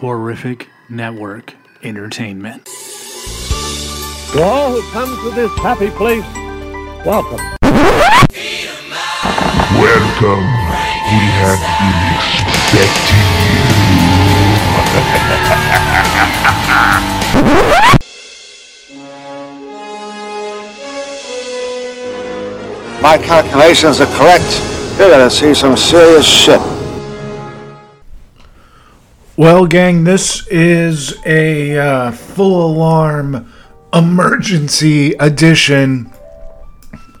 Horrific Network Entertainment. To all who come to this happy place, welcome. Welcome. We have been expecting you. My calculations are correct. You're gonna see some serious shit. Well, gang, this is a uh, full alarm emergency edition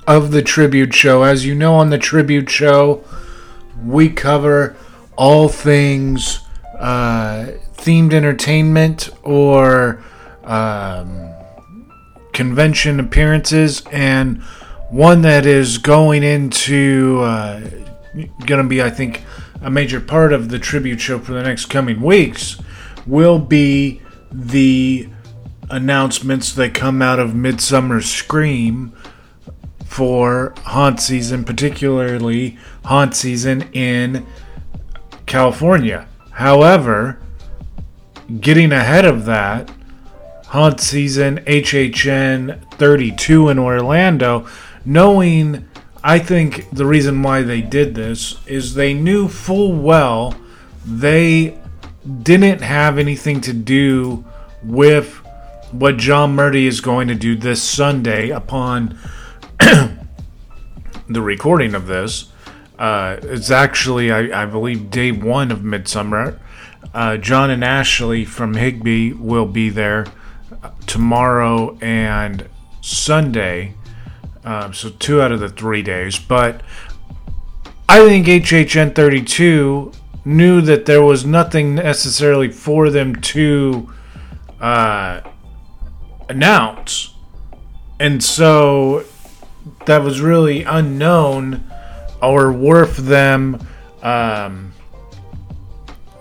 of the tribute show. As you know, on the tribute show, we cover all things uh, themed entertainment or um, convention appearances, and one that is going into uh, going to be, I think, a major part of the tribute show for the next coming weeks will be the announcements that come out of Midsummer Scream for haunt season, particularly haunt season in California. However, getting ahead of that, haunt season HHN 32 in Orlando, knowing I think the reason why they did this is they knew full well they didn't have anything to do with what John Murdy is going to do this Sunday upon the recording of this. Uh, it's actually, I, I, believe, day one of Midsummer. Uh, John and Ashley from Higby will be there tomorrow and Sunday. Um, so two out of the three days. But I think HHN 32 knew that there was nothing necessarily for them to uh, announce. And so that was really unknown or worth them um,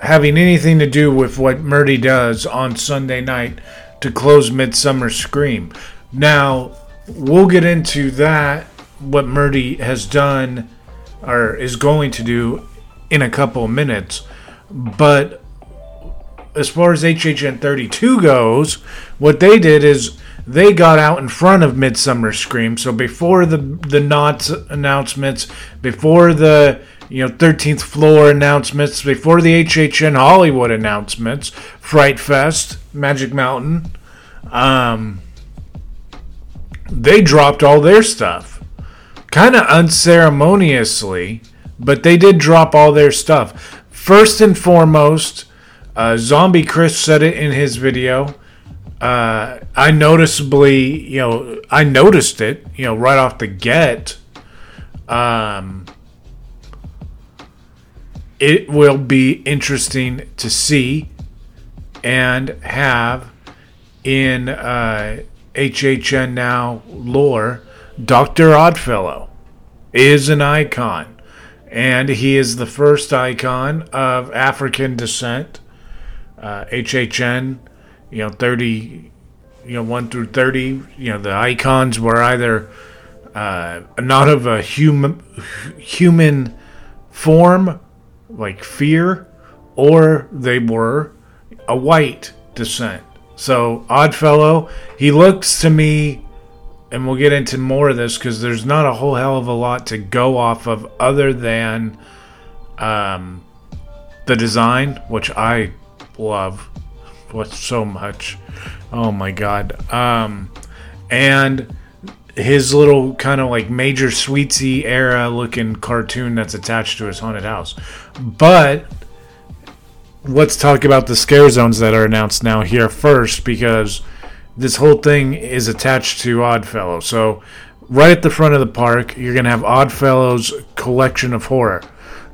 having anything to do with what Murdy does on Sunday night to close Midsummer Scream. Now, we'll get into that, what Murdy has done or is going to do in a couple of minutes. But as far as HHN 32 goes, what they did is they got out in front of Midsummer Scream. So before the the Knott's announcements, before the you know 13th floor announcements, before the HHN Hollywood announcements, Fright Fest, Magic Mountain, um, they dropped all their stuff, kind of unceremoniously, but they did drop all their stuff. First and foremost, uh, Zombie Chris said it in his video uh, I noticeably, you know, I noticed it, you know, right off the get. Um, it will be interesting to see and have in uh, HHN now lore. Dr. Oddfellow is an icon, and he is the first icon of African descent. Uh, HHN you know, 30, you know, 1 through 30, you know, the icons were either uh, not of a human human form, like fear, or they were a white descent. So, Oddfellow, he looks to me, and we'll get into more of this because there's not a whole hell of a lot to go off of other than um, the design, which I love with so much. Oh my god. Um, and his little kind of like major sweetsy era looking cartoon that's attached to his haunted house. But let's talk about the scare zones that are announced now here first because this whole thing is attached to Oddfellow. So right at the front of the park, you're going to have Oddfellow's collection of horror.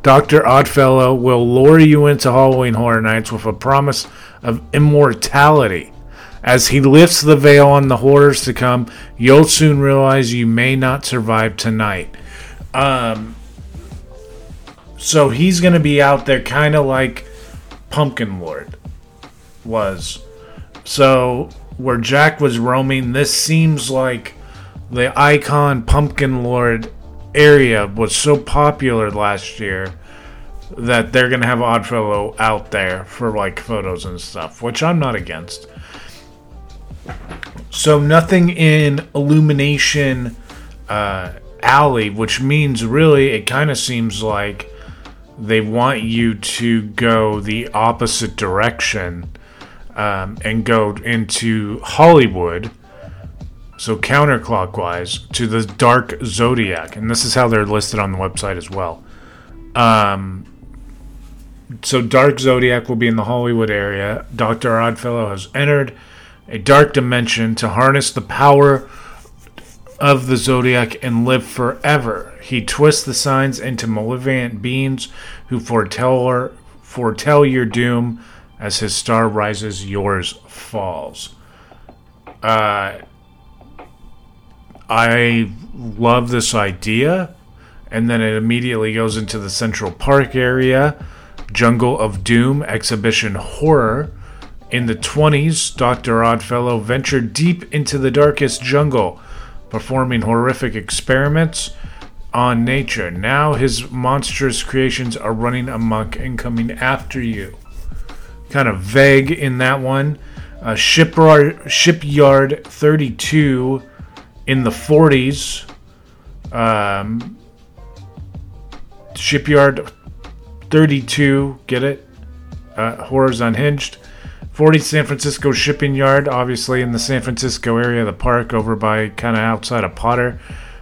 Dr. Oddfellow will lure you into Halloween Horror Nights with a promise of immortality. As he lifts the veil on the horrors to come, you'll soon realize you may not survive tonight. Um, so he's going to be out there kind of like Pumpkin Lord was. So where Jack was roaming, this seems like the icon Pumpkin Lord area was so popular last year that they're gonna have Oddfellow out there for like photos and stuff, which I'm not against. So nothing in Illumination uh, Alley, which means really it kind of seems like they want you to go the opposite direction um, and go into Hollywood. So counterclockwise to the Dark Zodiac, and this is how they're listed on the website as well. Um, so Dark Zodiac will be in the Hollywood area. Doctor Oddfellow has entered a dark dimension to harness the power of the zodiac and live forever. He twists the signs into malevolent beings who foretell foretell your doom as his star rises, yours falls. Uh, I love this idea, and then it immediately goes into the Central Park area, Jungle of Doom exhibition horror. In the 20s, Dr. Oddfellow ventured deep into the darkest jungle, performing horrific experiments on nature. Now his monstrous creations are running amok and coming after you. Kind of vague in that one. Uh, shipyard, shipyard 32 in the 40s. Um, shipyard 32, get it? Uh, horrors Unhinged. 40 San Francisco Shipping Yard, obviously in the San Francisco area the park, over by kind of outside of Potter.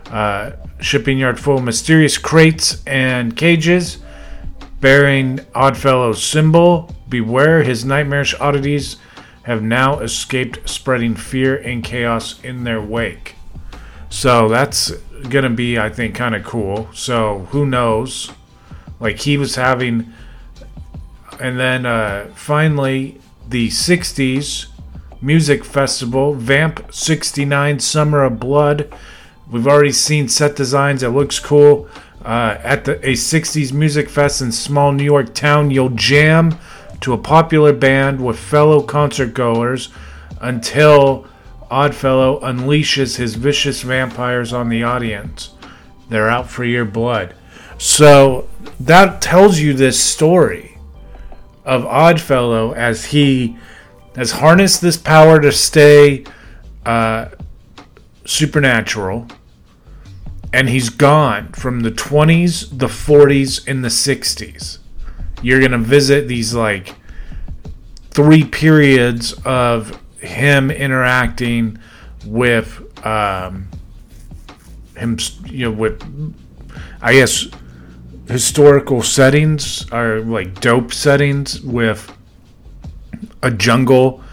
Uh, shipping yard full of mysterious crates and cages bearing Oddfellow's symbol. Beware, his nightmarish oddities have now escaped, spreading fear and chaos in their wake. So that's gonna be, I think, kind of cool. So who knows? Like he was having, and then uh, finally the '60s music festival, Vamp '69 Summer of Blood. We've already seen set designs. It looks cool. Uh, at the a '60s music fest in small New York town, you'll jam to a popular band with fellow concert goers until Oddfellow unleashes his vicious vampires on the audience. They're out for your blood. So that tells you this story of Oddfellow as he has harnessed this power to stay uh, supernatural. And he's gone from the 20s, the 40s, and the 60s. You're going to visit these like three periods of him interacting with um, him, you know, with I guess historical settings are like dope settings with a jungle,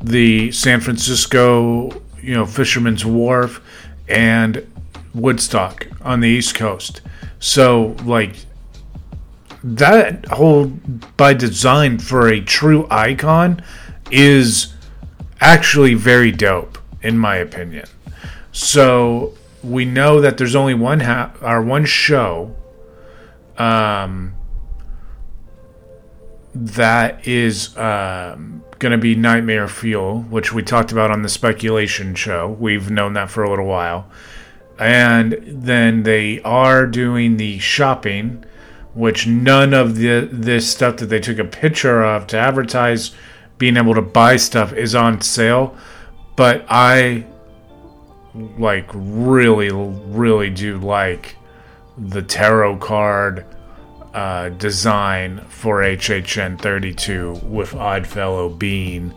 the San Francisco, you know, Fisherman's Wharf, and Woodstock on the East Coast. So, like, that whole by design for a true icon is actually very dope, in my opinion. So, we know that there's only one ha- or one show um, that is um, going to be Nightmare Fuel, which we talked about on the speculation show. We've known that for a little while. And then they are doing the shopping, which none of the this stuff that they took a picture of to advertise being able to buy stuff is on sale. But I like really, really do like the tarot card uh, design for HHN 32 with Oddfellow being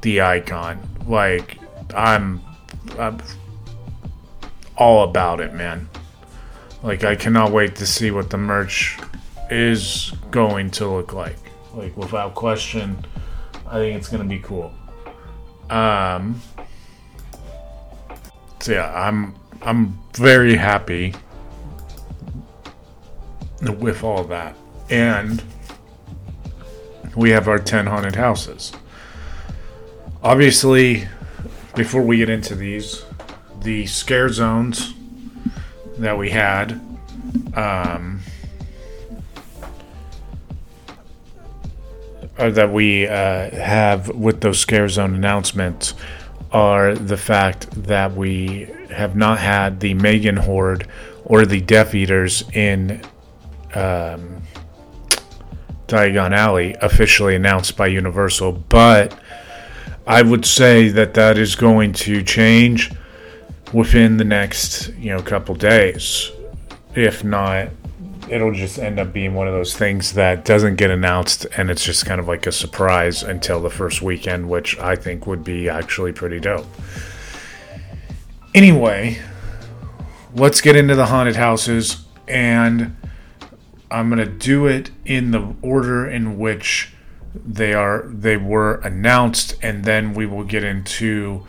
the icon. Like, I'm, I'm all about it, man. Like, I cannot wait to see what the merch is going to look like. Like, without question, I think it's going to be cool. Um, so yeah, I'm I'm very happy with all that. And we have our 10 haunted houses. Obviously, before we get into these, the scare zones that we had, um, or that we uh, have with those scare zone announcements are the fact that we have not had the Megan Horde or the Death Eaters in um, Diagon Alley officially announced by Universal, but I would say that that is going to change within the next, you know, couple days. If not, it'll just end up being one of those things that doesn't get announced and it's just kind of like a surprise until the first weekend, which I think would be actually pretty dope. Anyway, let's get into the haunted houses and I'm going to do it in the order in which they are they were announced and then we will get into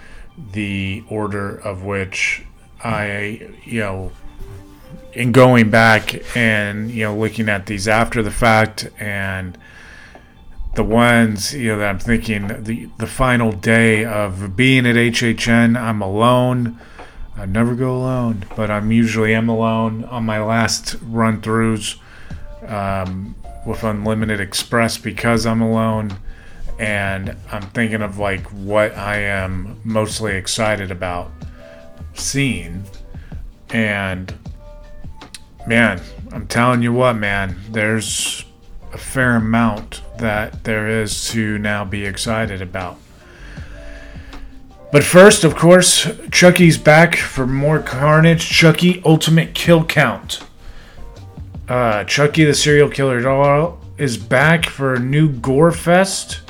the order of which I you know in going back and you know looking at these after the fact and the ones you know that I'm thinking the the final day of being at HHN I'm alone. I never go alone but I'm usually am alone on my last run throughs um, with Unlimited Express because I'm alone and I'm thinking of like what I am mostly excited about seeing and man, I'm telling you what, man, there's a fair amount that there is to now be excited about. But first, of course, Chucky's back for more carnage. Chucky Ultimate Kill Count. Uh, Chucky the Serial Killer doll is back for a new Gore Fest.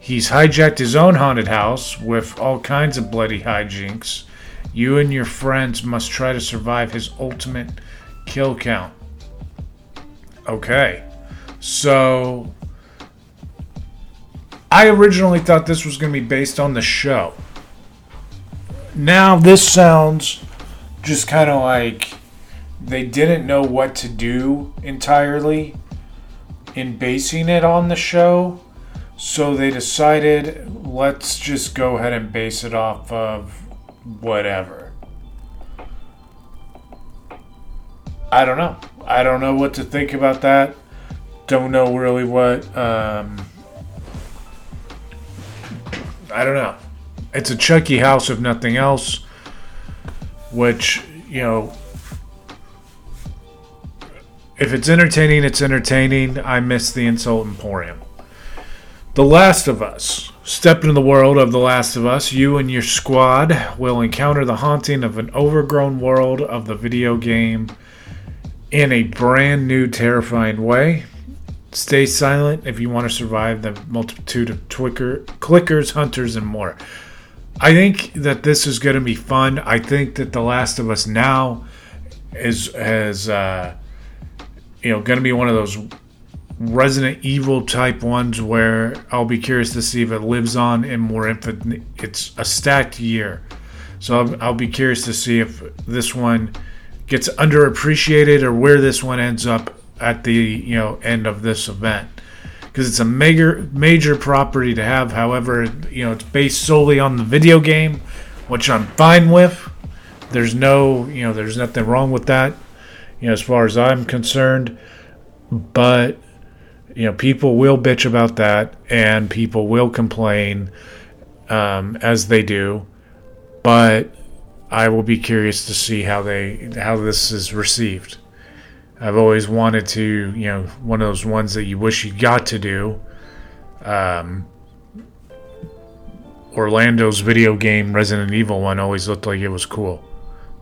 He's hijacked his own haunted house with all kinds of bloody hijinks. You and your friends must try to survive his ultimate kill count. Okay. So I originally thought this was going to be based on the show. Now this sounds just kind of like they didn't know what to do entirely in basing it on the show. So they decided let's just go ahead and base it off of whatever. I don't know. I don't know what to think about that. Don't know really what. Um, I don't know. It's a Chucky house, if nothing else, which, you know, if it's entertaining, it's entertaining. I miss the Insult Emporium. The Last of Us. Step into the world of The Last of Us. You and your squad will encounter the haunting of an overgrown world of the video game in a brand new, terrifying way. Stay silent if you want to survive the multitude of twicker, clickers, hunters, and more. I think that this is going to be fun. I think that The Last of Us now is has uh, you know going to be one of those Resident Evil type ones where I'll be curious to see if it lives on in more infinite. It's a stacked year, so I'll, I'll be curious to see if this one gets underappreciated or where this one ends up at the you know end of this event because it's a major major property to have. However, you know it's based solely on the video game, which I'm fine with. There's no you know there's nothing wrong with that, you know as far as I'm concerned. But you know people will bitch about that and people will complain um, as they do. But I will be curious to see how they how this is received. I've always wanted to, you know, one of those ones that you wish you got to do. Um, Orlando's video game Resident Evil one always looked like it was cool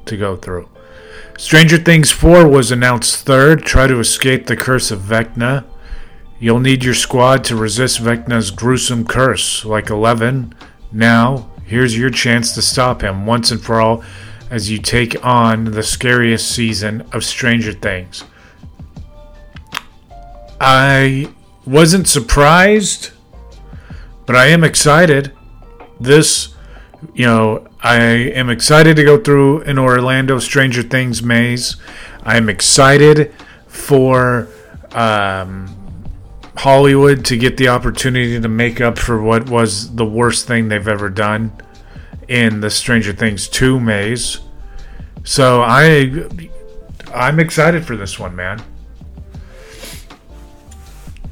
to go through. Stranger Things 4 was announced third. Try to escape the curse of Vecna. You'll need your squad to resist Vecna's gruesome curse, like Eleven. Now, here's your chance to stop him once and for all as you take on the scariest season of Stranger Things. I wasn't surprised, but I am excited. This, you know, I am excited to go through an Orlando Stranger Things maze. I am excited for um, Hollywood to get the opportunity to make up for what was the worst thing they've ever done in the Stranger Things 2 maze. So I I'm excited for this one, man.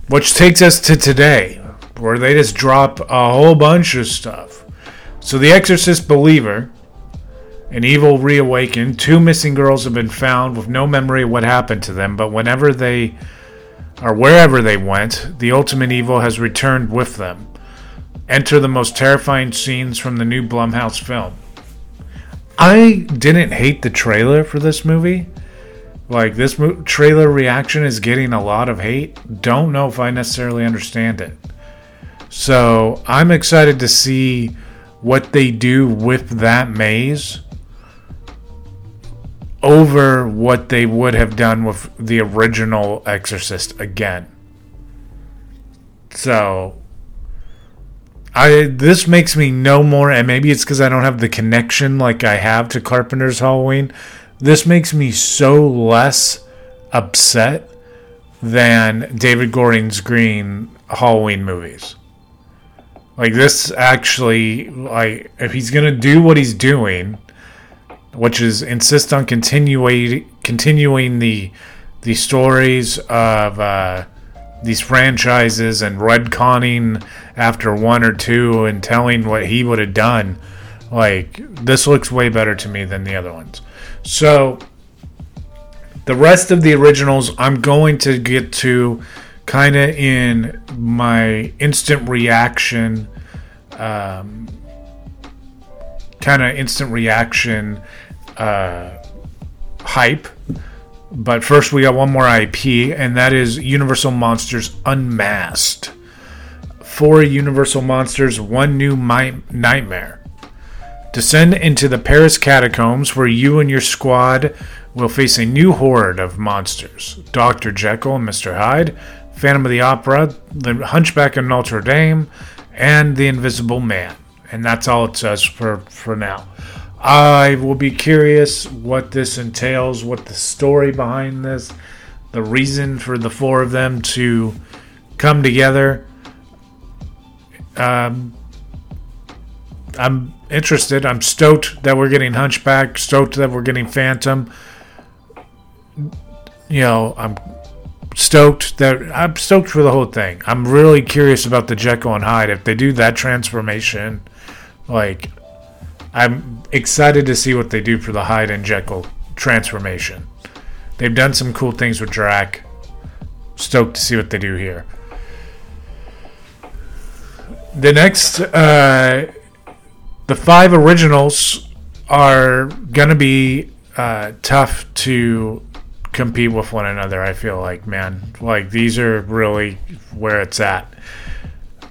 Which takes us to today, where they just drop a whole bunch of stuff. So the Exorcist Believer, an evil reawakened, two missing girls have been found with no memory of what happened to them, but whenever they or wherever they went, the ultimate evil has returned with them. Enter the most terrifying scenes from the new Blumhouse film. I didn't hate the trailer for this movie. Like, this mo- trailer reaction is getting a lot of hate. Don't know if I necessarily understand it. So, I'm excited to see what they do with that maze over what they would have done with the original Exorcist again. So I this makes me no more and maybe it's cuz I don't have the connection like I have to Carpenter's Halloween. This makes me so less upset than David Gordon's Green Halloween movies. Like this actually like if he's to do what he's doing, which is insist on continuing continuing the the stories of uh, these franchises and retconning after one or two and telling what he would have done. Like this looks way better to me than the other ones. So the rest of the originals I'm going to get to kind of in my instant reaction um, kind of instant reaction uh, hype. But first, we got one more IP, and that is Universal Monsters Unmasked. Four Universal Monsters, one new mi- nightmare. Descend into the Paris catacombs where you and your squad will face a new horde of monsters Dr. Jekyll and Mr. Hyde, Phantom of the Opera, the Hunchback of Notre Dame, and the Invisible Man. And that's all it says for, for now. I will be curious what this entails, what the story behind this, the reason for the four of them to come together. Um, I'm interested. I'm stoked that we're getting Hunchback, stoked that we're getting Phantom. You know, I'm stoked that I'm stoked for the whole thing. I'm really curious about the Jekyll and Hyde. If they do that transformation, like I'm excited to see what they do for the Hyde and Jekyll transformation. They've done some cool things with Drac. Stoked to see what they do here. The next, uh, the five originals are gonna be uh, tough to compete with one another. I feel like, man, like these are really where it's at.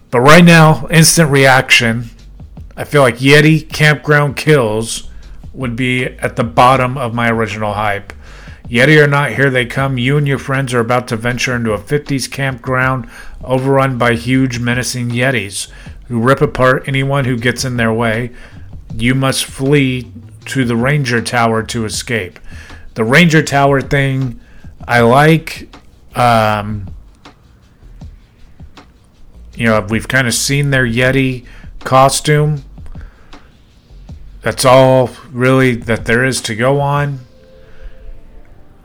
But right now, instant reaction I feel like Yeti Campground Kills would be at the bottom of my original hype. Yeti or not, here they come. You and your friends are about to venture into a 50s campground overrun by huge, menacing Yetis who rip apart anyone who gets in their way. You must flee to the Ranger Tower to escape. The Ranger Tower thing, I like. Um, you know, we've kind of seen their Yeti costume. That's all really that there is to go on.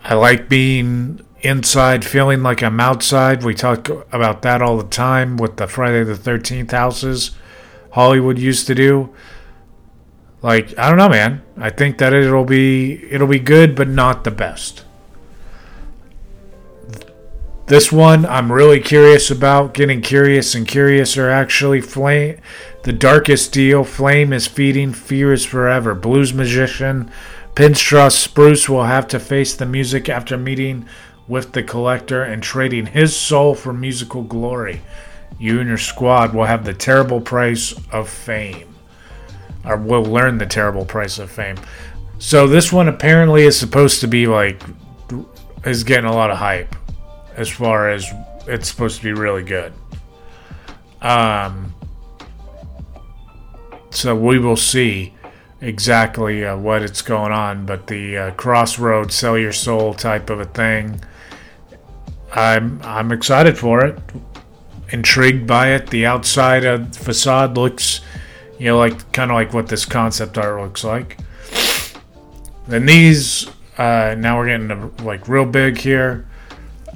I like being inside, feeling like I'm outside. We talk about that all the time with the Friday the 13th houses Hollywood used to do. Like, I don't know, man. I think that it'll be it'll be good but not the best. This one I'm really curious about, getting curious and curious are actually. Flame the darkest deal, Flame is feeding, Fear is forever. Blues musician Pinstripe Bruce will have to face the music after meeting with the collector and trading his soul for musical glory. You and your squad will have the terrible price of fame. Or will learn the terrible price of fame. So this one apparently is supposed to be like is getting a lot of hype as far as it's supposed to be really good. Um, so we will see exactly uh, what it's going on. But the uh, crossroads, sell your soul type of a thing. I'm I'm excited for it. Intrigued by it. The outside the facade looks, you know, like kind of like what this concept art looks like. Then these, uh, now we're getting to, like real big here.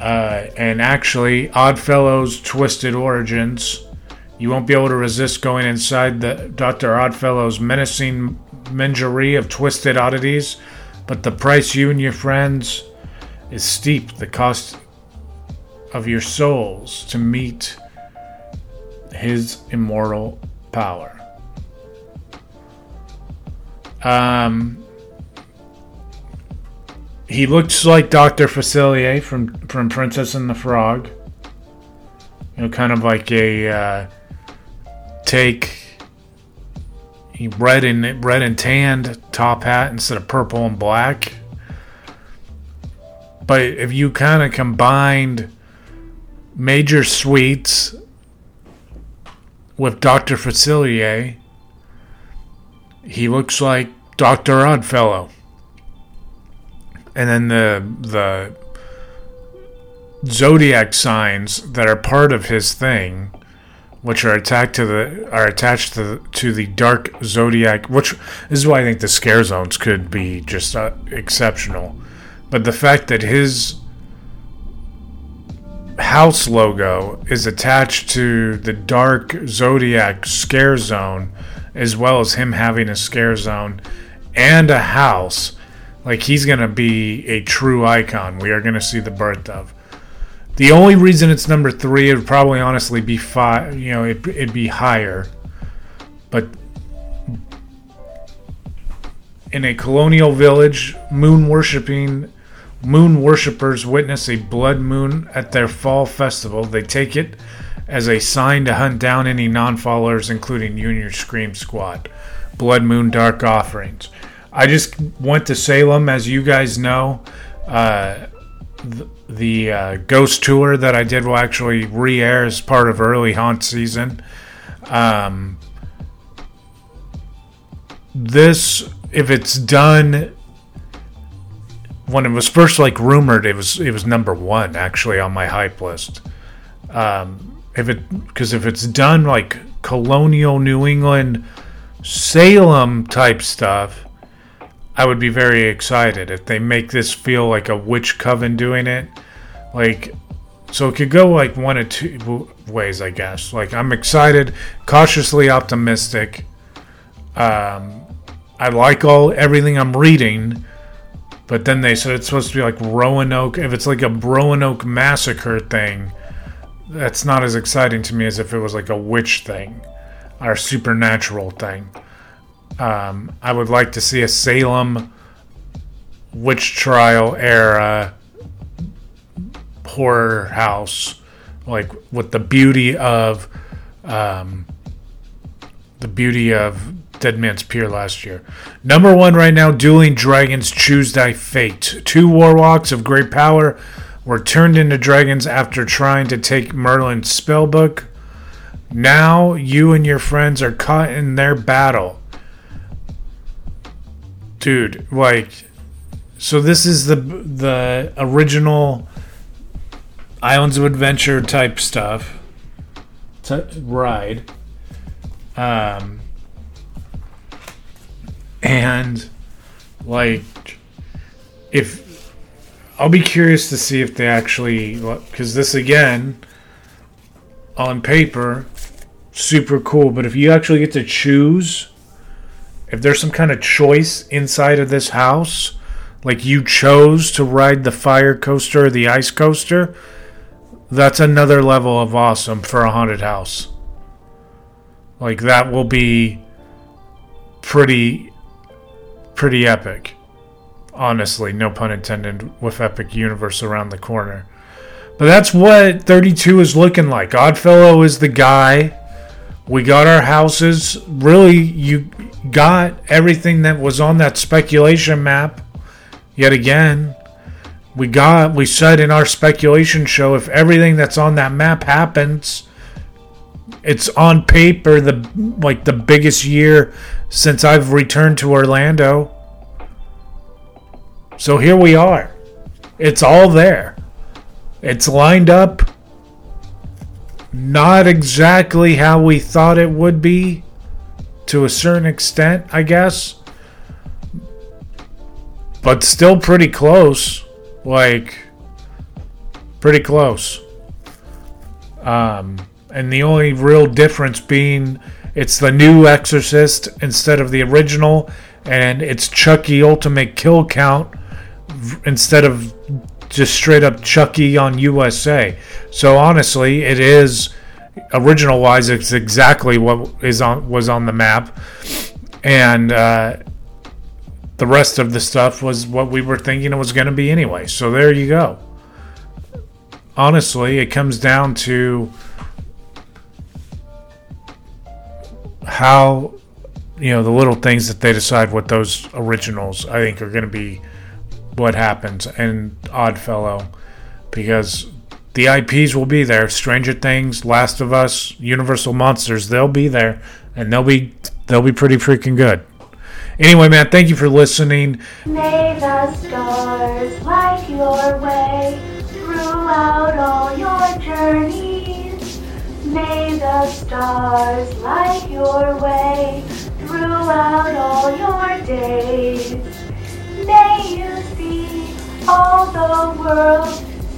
Uh, and actually, Oddfellows Twisted Origins. You won't be able to resist going inside the Dr. Oddfellow's menacing menagerie of twisted oddities, but the price you and your friends is steep. The cost of your souls to meet his immortal power. Um, he looks like Dr. Facilier from, from Princess and the Frog. You know, kind of like a uh, take red and red and tanned top hat instead of purple and black. But if you kind of combined Major Sweets with Dr. Facilier, he looks like Dr. Oddfellow. And then the the zodiac signs that are part of his thing, which are attached to the are attached to the, to the dark zodiac, which is why I think the scare zones could be just uh, exceptional. But the fact that his house logo is attached to the dark zodiac scare zone as well as him having a scare zone and a house like he's going to be a true icon we are going to see the birth of the only reason it's number three it would probably honestly be five you know it, it'd be higher but in a colonial village moon worshipping moon worshippers witness a blood moon at their fall festival. They take it as a sign to hunt down any non followers, including Union Scream Squad. Blood Moon Dark Offerings. I just went to Salem, as you guys know. Uh, the, the uh, ghost tour that I did will actually re air as part of early haunt season. Um, this, if it's done when it was first like rumored, it was it was number one actually on my hype list. Um, if it because if it's done like colonial New England, Salem type stuff, I would be very excited if they make this feel like a witch coven doing it. Like, so it could go like one of two ways, I guess. Like, I'm excited, cautiously optimistic. Um, I like all everything I'm reading but then they said it's supposed to be like Roanoke. If it's like a Roanoke massacre thing, that's not as exciting to me as if it was like a witch thing or supernatural thing. Um, I would like to see a Salem witch trial era horror house, like with the beauty of um, the beauty of Dead Man's Pier last year. Number one right now, Dueling Dragons Choose Thy Fate. Two warlocks of great power were turned into dragons after trying to take Merlin's spellbook. Now you and your friends are caught in their battle. Dude, like so this is the the original Islands of Adventure type stuff. T- ride. Um and like if I'll be curious to see if they actually because this again on paper super cool but if you actually get to choose if there's some kind of choice inside of this house like you chose to ride the fire coaster or the ice coaster that's another level of awesome for a haunted house like that will be pretty pretty epic. Honestly, no pun intended, with Epic Universe around the corner. But that's what 32 is looking like. Oddfellow is the guy. We got our houses. Really, you got everything that was on that speculation map. Yet again, we got, we said in our speculation show, if everything that's on that map happens, it's on paper the like the biggest year since I've returned to Orlando. So here we are. It's all there. It's lined up. Not exactly how we thought it would be to a certain extent, I guess. But still pretty close. Like pretty close. Um and the only real difference being it's the new Exorcist instead of the original, and it's Chucky Ultimate Kill Count instead of just straight up Chucky on USA. So honestly, it is original wise. It's exactly what is on was on the map, and uh, the rest of the stuff was what we were thinking it was going to be anyway. So there you go. Honestly, it comes down to how you know the little things that they decide what those originals I think are going to be what happens and Oddfellow because the IPs will be there Stranger Things Last of Us Universal Monsters they'll be there and they'll be they'll be pretty freaking good anyway man thank you for listening May the stars light your way throughout all your journeys. May the stars light your way throughout all your days. May you all the world,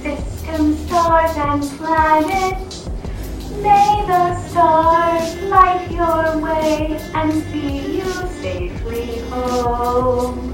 systems, stars, and planets. May the stars light your way and see you safely home.